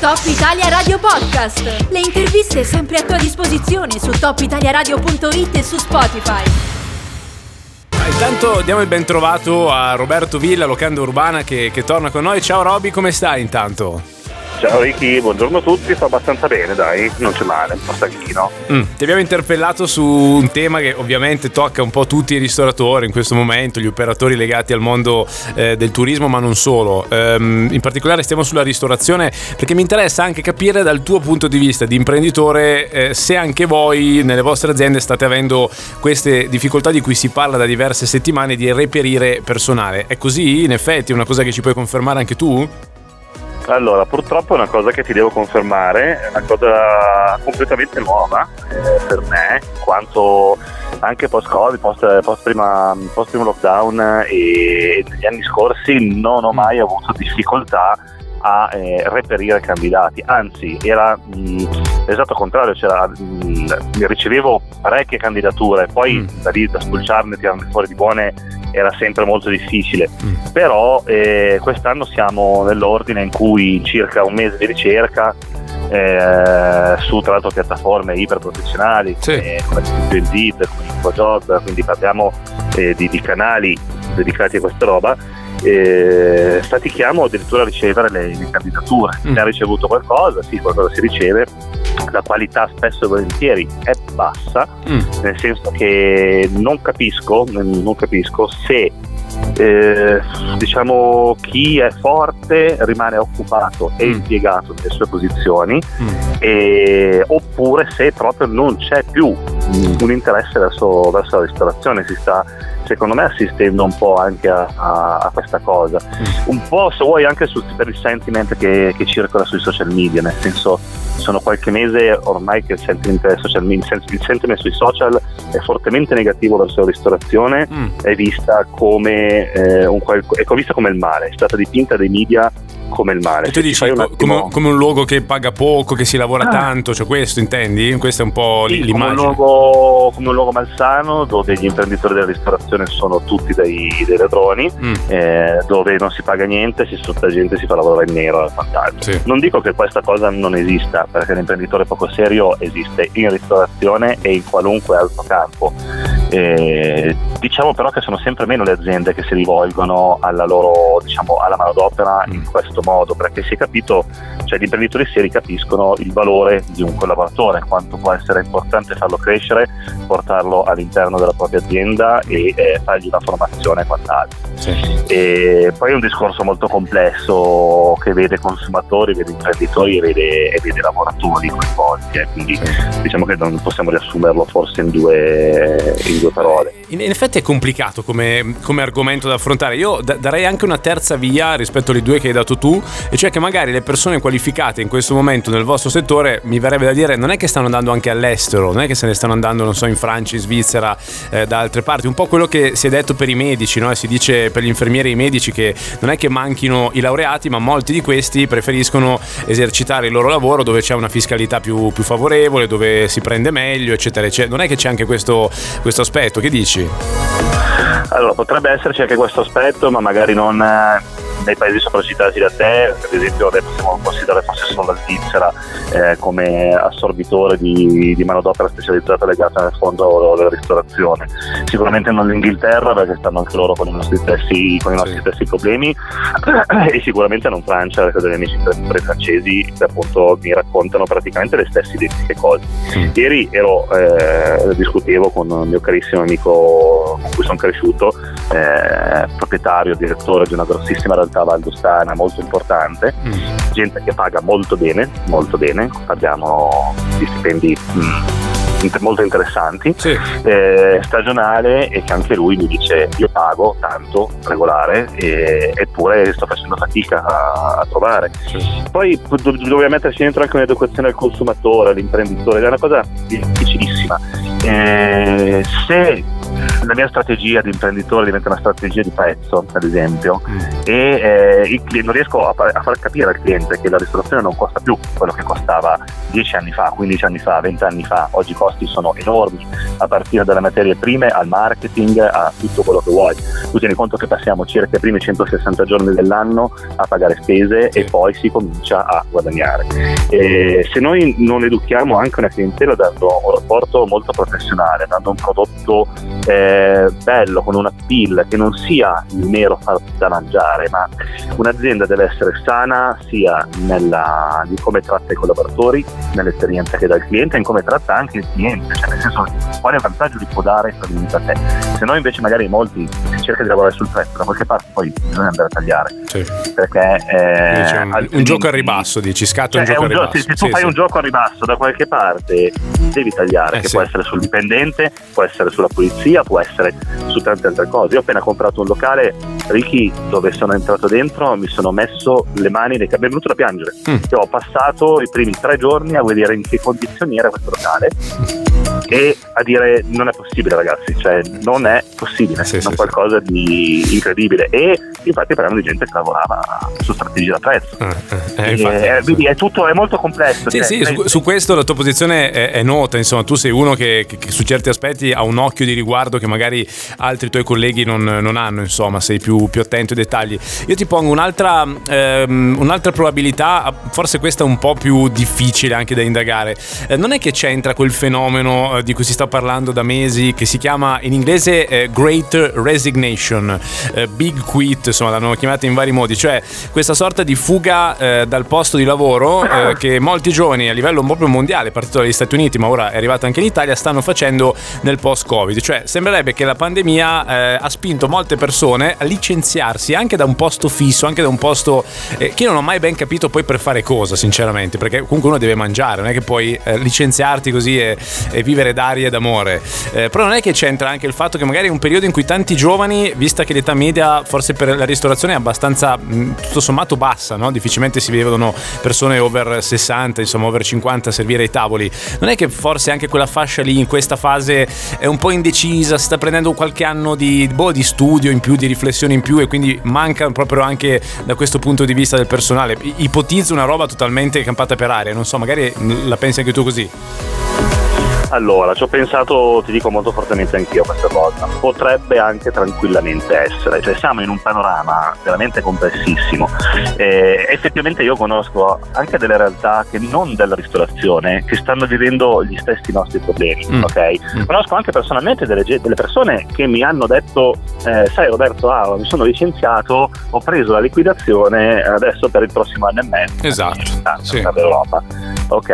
Top Italia Radio Podcast. Le interviste sempre a tua disposizione su topitaliaradio.it e su Spotify. Intanto diamo il ben trovato a Roberto Villa, locanda urbana, che, che torna con noi. Ciao Roby, come stai intanto? Ciao Ricky, buongiorno a tutti, sto abbastanza bene, dai, non c'è male, un po' stanchino. Mm, ti abbiamo interpellato su un tema che ovviamente tocca un po' tutti i ristoratori in questo momento, gli operatori legati al mondo eh, del turismo, ma non solo. Um, in particolare stiamo sulla ristorazione perché mi interessa anche capire dal tuo punto di vista di imprenditore eh, se anche voi nelle vostre aziende state avendo queste difficoltà di cui si parla da diverse settimane di reperire personale. È così? In effetti è una cosa che ci puoi confermare anche tu? Allora, purtroppo è una cosa che ti devo confermare, è una cosa completamente nuova eh, per me, quanto anche post-Covid, post, post, prima, post primo lockdown e negli anni scorsi non ho mai avuto difficoltà a eh, reperire candidati, anzi era mh, l'esatto contrario, mh, ricevevo parecchie candidature, poi mm. da lì da spulciarne, tirarne fuori di buone era sempre molto difficile, mm. però eh, quest'anno siamo nell'ordine in cui circa un mese di ricerca eh, su tra l'altro piattaforme iperprofessionali sì. come Indeed, come InfoJob, quindi parliamo eh, di, di canali dedicati a questa roba eh, statichiamo addirittura a ricevere le, le candidature. Mm. Ne ha ricevuto qualcosa, sì, qualcosa si riceve, la qualità spesso e volentieri è bassa, mm. nel senso che non capisco, non capisco se eh, diciamo chi è forte rimane occupato e mm. impiegato nelle sue posizioni mm. e, oppure se proprio non c'è più mm. Un interesse verso, verso la ristorazione si sta secondo me assistendo un po' anche a, a, a questa cosa mm. un po' se vuoi anche sul, per il sentiment che, che circola sui social media nel senso sono qualche mese ormai che il sentiment, social, il sentiment sui social è fortemente negativo verso la ristorazione, mm. è, vista come, eh, un, è vista come il male, è stata dipinta dai media come il mare. E tu dici un attimo... come, come, un luogo che paga poco, che si lavora ah. tanto, cioè questo intendi? Questa è un po' sì, l'immagine. Come un, luogo, come un, luogo, malsano dove gli imprenditori della ristorazione sono tutti dei, dei ladroni, mm. eh, dove non si paga niente, si sfrutta gente, si fa lavorare in nero e quant'altro. Sì. Non dico che questa cosa non esista, perché l'imprenditore poco serio esiste in ristorazione e in qualunque altro campo. Eh, diciamo però che sono sempre meno le aziende che si rivolgono alla loro diciamo, alla manodopera mm. in questo modo perché si è capito cioè gli imprenditori seri capiscono il valore di un collaboratore quanto può essere importante farlo crescere portarlo all'interno della propria azienda e eh, fargli una formazione e quant'altro sì. e poi è un discorso molto complesso che vede consumatori vede imprenditori e vede, e vede lavoratori coinvolti eh, quindi diciamo che non possiamo riassumerlo forse in due, in due parole. In, in, effetti è complicato come, come, argomento da affrontare. Io da, darei anche una terza via rispetto alle due che hai dato tu, e cioè che magari le persone qualificate in questo momento nel vostro settore, mi verrebbe da dire, non è che stanno andando anche all'estero, non è che se ne stanno andando, non so, in Francia, in Svizzera, eh, da altre parti. Un po' quello che si è detto per i medici, no? si dice per gli infermieri e i medici che non è che manchino i laureati, ma molti di questi preferiscono esercitare il loro lavoro dove c'è una fiscalità più, più favorevole, dove si prende meglio, eccetera, eccetera. Non è che c'è anche questo, questo aspetto, che dici? Allora, potrebbe esserci anche questo aspetto, ma magari non eh, nei paesi sopracitati da te, ad esempio possiamo considerare forse solo la Svizzera eh, come assorbitore di, di manodopera specializzata legata nel fondo della ristorazione. Sicuramente non l'Inghilterra perché stanno anche loro con i nostri stessi, i nostri stessi problemi e sicuramente non Francia perché degli amici francesi che appunto mi raccontano praticamente le stesse identiche cose. Mm. Ieri ero, eh, discutevo con un mio carissimo amico con cui sono cresciuto, eh, proprietario, direttore di una grossissima realtà valdostana molto importante, mm. gente che paga molto bene, molto bene, abbiamo di stipendi mm, molto interessanti, sì. eh, stagionale e che anche lui mi dice io pago tanto regolare e, eppure sto facendo fatica a, a trovare. Sì. Poi do, dobbiamo metterci dentro anche un'educazione al consumatore, all'imprenditore, è una cosa difficilissima. Eh, se la mia strategia di imprenditore diventa una strategia di prezzo, ad esempio, mm. e eh, non riesco a, a, far capire al cliente che la ristorazione non costa più quello che costava 10 anni fa, 15 anni fa, 20 anni fa, oggi i costi sono enormi, a partire dalle materie prime al marketing, a tutto quello che vuoi. Tu tieni conto che passiamo circa i primi 160 giorni dell'anno a pagare spese e poi si comincia a guadagnare. E se noi non educhiamo anche una clientela dando un rapporto molto professionale, dando un prodotto eh, bello, con una pill che non sia il mero da mangiare, ma un'azienda deve essere sana sia nella, di come tratta i collaboratori, nell'esperienza che dà il cliente in come tratta anche il cliente, cioè nel senso quale vantaggio gli può dare stabilimente a te. Se no invece magari molti si cerca di lavorare sul prezzo, da qualche parte poi bisogna andare a tagliare. Sì. Perché eh, un, un, gioco a ribasso, dici, scatta cioè, un gioco un a ribasso. Gio- se, se tu sì, fai sì. un gioco a ribasso da qualche parte devi tagliare, eh, che può essere sul dipendente, può essere sulla pulizia, può essere su tante altre cose. Io ho appena comprato un locale, Ricky, dove sono entrato dentro, mi sono messo le mani nei capelli, è venuto da piangere. Mm. Io ho passato i primi tre giorni a vedere in che condizioni era questo locale e a dire non è possibile ragazzi, cioè non è possibile, sì, è sì, qualcosa sì. di incredibile e infatti parliamo di gente che lavorava su strategia da prezzo. Eh, eh, infatti, è, quindi è tutto, è molto complesso. Sì, cioè, sì, su, su, questo la tua posizione è, è, nota, insomma tu sei uno che, che, che, su certi aspetti ha un occhio di riguardo che magari altri tuoi colleghi non, non hanno, insomma sei più, più, attento ai dettagli. Io ti pongo un'altra, ehm, un'altra probabilità, forse questa è un po' più difficile anche da indagare. Eh, non è che c'entra quel fenomeno eh, di cui si sta parlando da mesi, che si chiama in inglese eh, Great Resignation, eh, Big Quit, insomma l'hanno chiamata in vari modi, cioè questa sorta di fuga eh, dal posto di lavoro eh, che molti giovani a livello proprio mondiale, partito dagli Stati Uniti ma ora è arrivata anche in Italia, stanno facendo nel post-Covid, cioè sembrerebbe che la pandemia eh, ha spinto molte persone a licenziarsi anche da un posto fisso, anche da un posto che io non ho mai ben capito poi per fare cosa, sinceramente, perché comunque uno deve mangiare, non è che puoi licenziarti così e, e vivere vivere d'aria d'amore. Eh, però non è che c'entra anche il fatto che magari è un periodo in cui tanti giovani, vista che l'età media forse per la ristorazione è abbastanza mh, tutto sommato bassa, no? difficilmente si vedono persone over 60, insomma over 50 a servire ai tavoli. Non è che forse anche quella fascia lì in questa fase è un po' indecisa, sta prendendo qualche anno di, boh, di studio in più, di riflessione in più e quindi manca proprio anche da questo punto di vista del personale. Ipotizzo una roba totalmente campata per aria, non so, magari la pensi anche tu così. Allora, ci ho pensato, ti dico molto fortemente anch'io questa cosa. Potrebbe anche tranquillamente essere, cioè siamo in un panorama veramente complessissimo. Eh, effettivamente io conosco anche delle realtà che non della ristorazione, che stanno vivendo gli stessi nostri problemi, mm. ok? Mm. Conosco anche personalmente delle, delle, persone che mi hanno detto, eh, sai Roberto, ah, mi sono licenziato, ho preso la liquidazione adesso per il prossimo anno e mezzo. Esatto. Sì. Europa. Ok,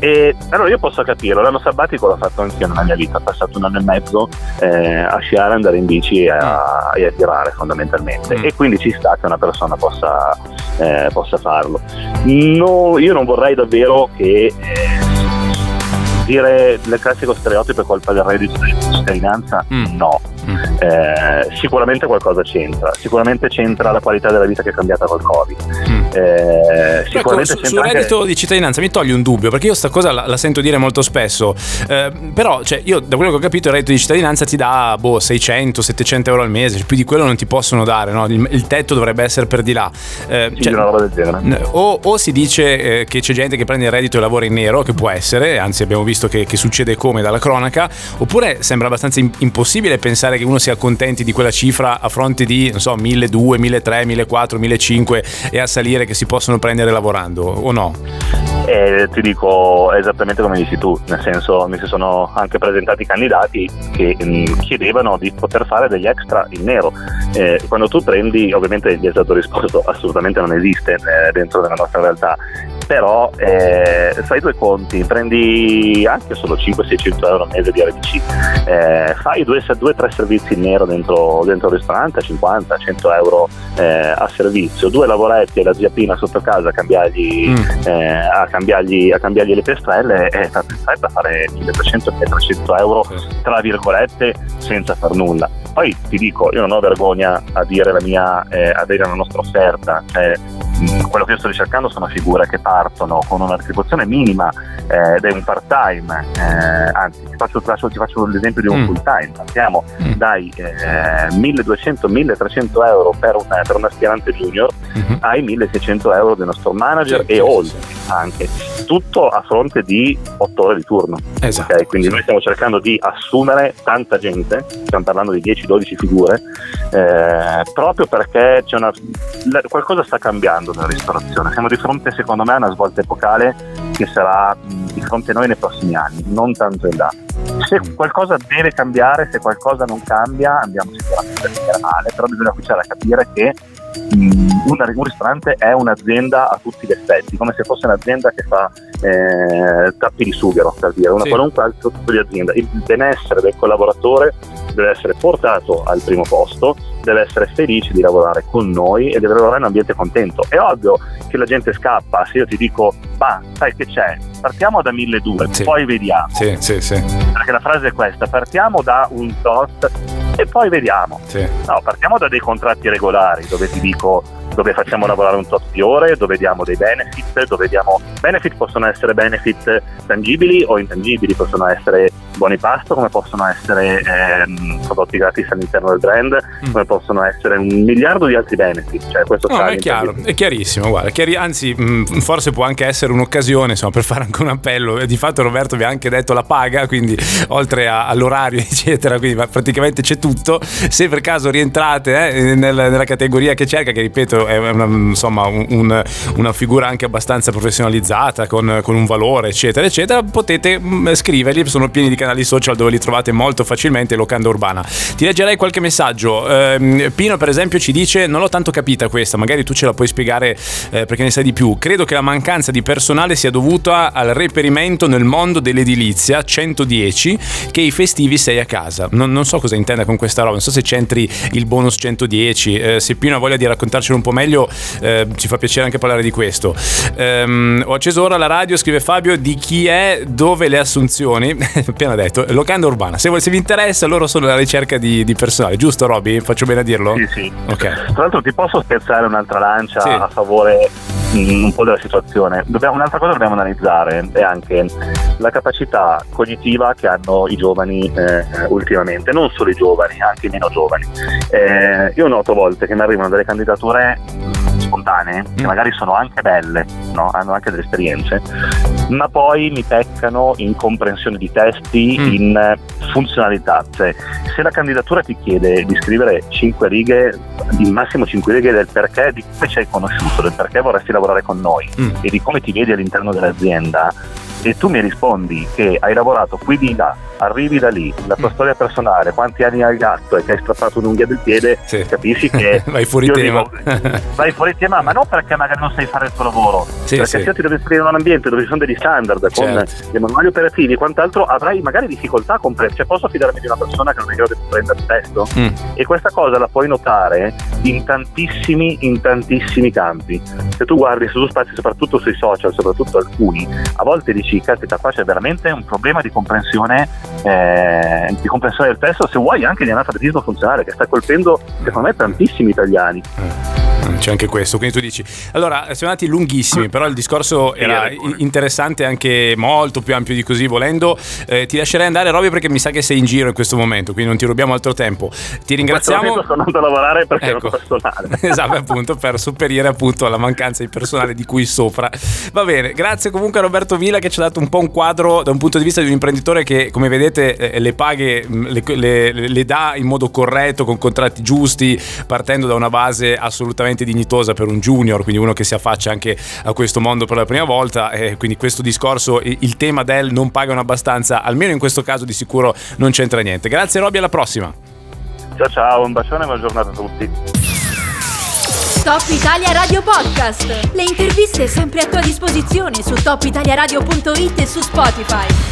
e allora io posso capirlo, l'anno sabbatico l'ho fatto anche io nella mia vita, ho passato un anno e mezzo eh, a sciare, andare in bici e a, mm. e a tirare fondamentalmente mm. e quindi ci sta che una persona possa, eh, possa farlo. No, io non vorrei davvero che eh, dire il classico stereotipo è colpa del reddito di cittadinanza, mm. no. Eh, sicuramente qualcosa c'entra, sicuramente c'entra la qualità della vita che è cambiata col Covid. Mm. Eh, sicuramente ecco, su, sul reddito anche... di cittadinanza mi togli un dubbio perché io sta cosa la, la sento dire molto spesso, eh, però cioè, io da quello che ho capito il reddito di cittadinanza ti dà boh, 600-700 euro al mese, cioè, più di quello non ti possono dare, no? il, il, tetto dovrebbe essere per di là. Eh, cioè, una roba del genere. O, o si dice eh, che c'è gente che prende il reddito e lavora in nero, che può essere, anzi abbiamo visto che, che succede come dalla cronaca, oppure sembra abbastanza impossibile pensare pensare che uno si accontenti di quella cifra a fronte di, non so, 1200, 1300, 1400, 1500 e a salire che si possono prendere lavorando, o no? Eh, ti dico esattamente come dici tu, nel senso mi si sono anche presentati candidati che mh, mm, chiedevano di poter fare degli extra in nero. Eh, quando tu prendi, ovviamente gli è stato risposto assolutamente non esiste eh, dentro della nostra realtà, però eh, fai due conti, prendi anche solo 500-600 euro al mese di RDC, eh, fai due o tre servizi in nero dentro, dentro il ristorante a 50-100 euro eh, a servizio, due lavoretti e la zia Pina sotto casa a cambiargli, mm. Eh, a cambiargli, a cambiargli le piastrelle e sta a fare 1300-1300 euro tra virgolette senza far nulla. Poi ti dico, io non ho vergogna a dire la mia, eh, a dire la nostra offerta, cioè, quello che io sto ricercando sono figure che partono con una retribuzione minima eh, ed è un part time, eh, anzi ti faccio, ti, faccio, ti faccio, l'esempio di un mm. full time, partiamo mm. dai eh, 1200-1300 euro per un, per un aspirante junior mm-hmm. ai 1600 euro del nostro manager sì, e oltre. Anche, tutto a fronte di 8 ore di turno. Esatto. Okay? Quindi noi stiamo cercando di assumere tanta gente, stiamo parlando di 10-12 figure, eh, proprio perché c'è una, qualcosa sta cambiando nella ristorazione. Siamo di fronte, secondo me, a una svolta epocale che sarà di fronte a noi nei prossimi anni, non tanto in là. Se qualcosa deve cambiare, se qualcosa non cambia, andiamo sicuramente a male, però bisogna cominciare a capire che un, ristorante è un'azienda a tutti gli effetti, come se fosse un'azienda che fa eh, tappi di sughero, per dire, una sì. qualunque altro tipo di azienda. Il benessere del collaboratore deve essere portato al primo posto, deve essere felice di lavorare con noi e deve lavorare in un ambiente contento. È ovvio che la gente scappa se io ti dico, ma sai che c'è? Partiamo da 1200, sì. poi vediamo. Sì, sì, sì. Perché la frase è questa, partiamo da un tot e poi vediamo. Sì. No, partiamo da dei contratti regolari dove ti dico dove facciamo lavorare un tot di ore, dove diamo dei benefit, dove diamo benefit possono essere benefit tangibili o intangibili, possono essere buoni pasto, come possono essere ehm, prodotti gratis all'interno del brand, mm. come possono essere un miliardo di altri benefit. Cioè, questo no, è chiaro, è chiarissimo, guarda, chiari, anzi mh, mm, forse può anche essere un'occasione insomma, per fare anche un appello. Di fatto Roberto vi ha anche detto la paga, quindi oltre a, all'orario eccetera, quindi praticamente c'è tutto. Se per caso rientrate eh, nel, nella categoria che cerca, che ripeto è una, insomma un, una figura anche abbastanza professionalizzata, con, con, un valore eccetera eccetera, potete mm, scriverli, sono pieni di canali social dove li trovate molto facilmente, Locanda Urbana. Ti leggerei qualche messaggio. Eh, Pino, per esempio, ci dice: Non l'ho tanto capita questa, magari tu ce la puoi spiegare eh, perché ne sai di più. Credo che la mancanza di personale sia dovuta al reperimento nel mondo dell'edilizia 110 che i festivi sei a casa. Non, non so cosa intenda con questa roba, non so se c'entri il bonus 110. Eh, se Pino ha voglia di raccontarcelo un po' meglio, eh, ci fa piacere anche parlare di questo. Ehm, ho acceso ora la radio, scrive Fabio, di chi è, dove le assunzioni. Appena detto, locanda urbana. Se, se, vi interessa, loro sono alla ricerca di, di personale, giusto Robby? Faccio bene a dirlo? Sì, sì. Okay. Tra l'altro ti posso spezzare un'altra lancia sì. a favore un po' della situazione. Dobbiamo, un'altra cosa che dobbiamo analizzare è anche la capacità cognitiva che hanno i giovani eh, ultimamente, non solo i giovani, anche i meno giovani. Eh, io noto a volte che mi arrivano delle candidature spontanee, che mm. magari sono anche belle, no? hanno anche delle esperienze, ma poi mi peccano in comprensione di testi, mm. in funzionalità. Cioè, se la candidatura ti chiede di scrivere 5 righe, il massimo 5 righe del perché, di come ci hai conosciuto, del perché vorresti lavorare con noi mm. e di come ti vedi all'interno dell'azienda, e tu mi rispondi che hai lavorato qui di là, arrivi da lì, la tua mm. storia personale, quanti anni hai il gatto e che hai strappato un'unghia del piede, sì. capisci che vai fuori tema. Dico, vai fuori tema, ma non perché magari non sai fare il tuo lavoro, sì, perché sì. se io ti devo scrivere in un ambiente dove ci sono degli standard certo. con dei manuali operativi e quant'altro, avrai magari difficoltà a comprendere, cioè posso fidarmi di una persona che non è in grado di comprendere il testo? Mm. E questa cosa la puoi notare in tantissimi, in tantissimi campi. Se tu guardi su spazi, soprattutto sui social, soprattutto alcuni, a volte dici dici caspita qua c'è veramente un problema di comprensione, eh, di comprensione del testo, se vuoi anche di analfabetismo funzionale che sta colpendo secondo me tantissimi italiani. C'è anche questo. Quindi tu dici, allora siamo andati lunghissimi, però il discorso era interessante anche molto più ampio di così, volendo. Eh, ti lascerei andare, Roby, perché mi sa che sei in giro in questo momento, quindi non ti rubiamo altro tempo. Ti ringraziamo. Sto andando a lavorare perché ecco. non personale. esatto, appunto, per sopperire appunto alla mancanza di personale di cui sopra. Va bene, grazie comunque a Roberto Villa che ci ha dato un po' un quadro da un punto di vista di un imprenditore che, come vedete, eh, le paghe mm, le, le, le dà in modo corretto, con contratti giusti, partendo da una base assolutamente dignitosa per un junior, quindi uno che si affaccia anche a questo mondo per la prima volta. E quindi questo discorso, il tema del non pagano abbastanza, almeno in questo caso di sicuro non c'entra niente. Grazie Robby, alla prossima. Ciao ciao, un bacione e buona giornata a tutti. Top Italia Radio Podcast. Le interviste sempre a tua disposizione su topitaliaradio.it e su Spotify.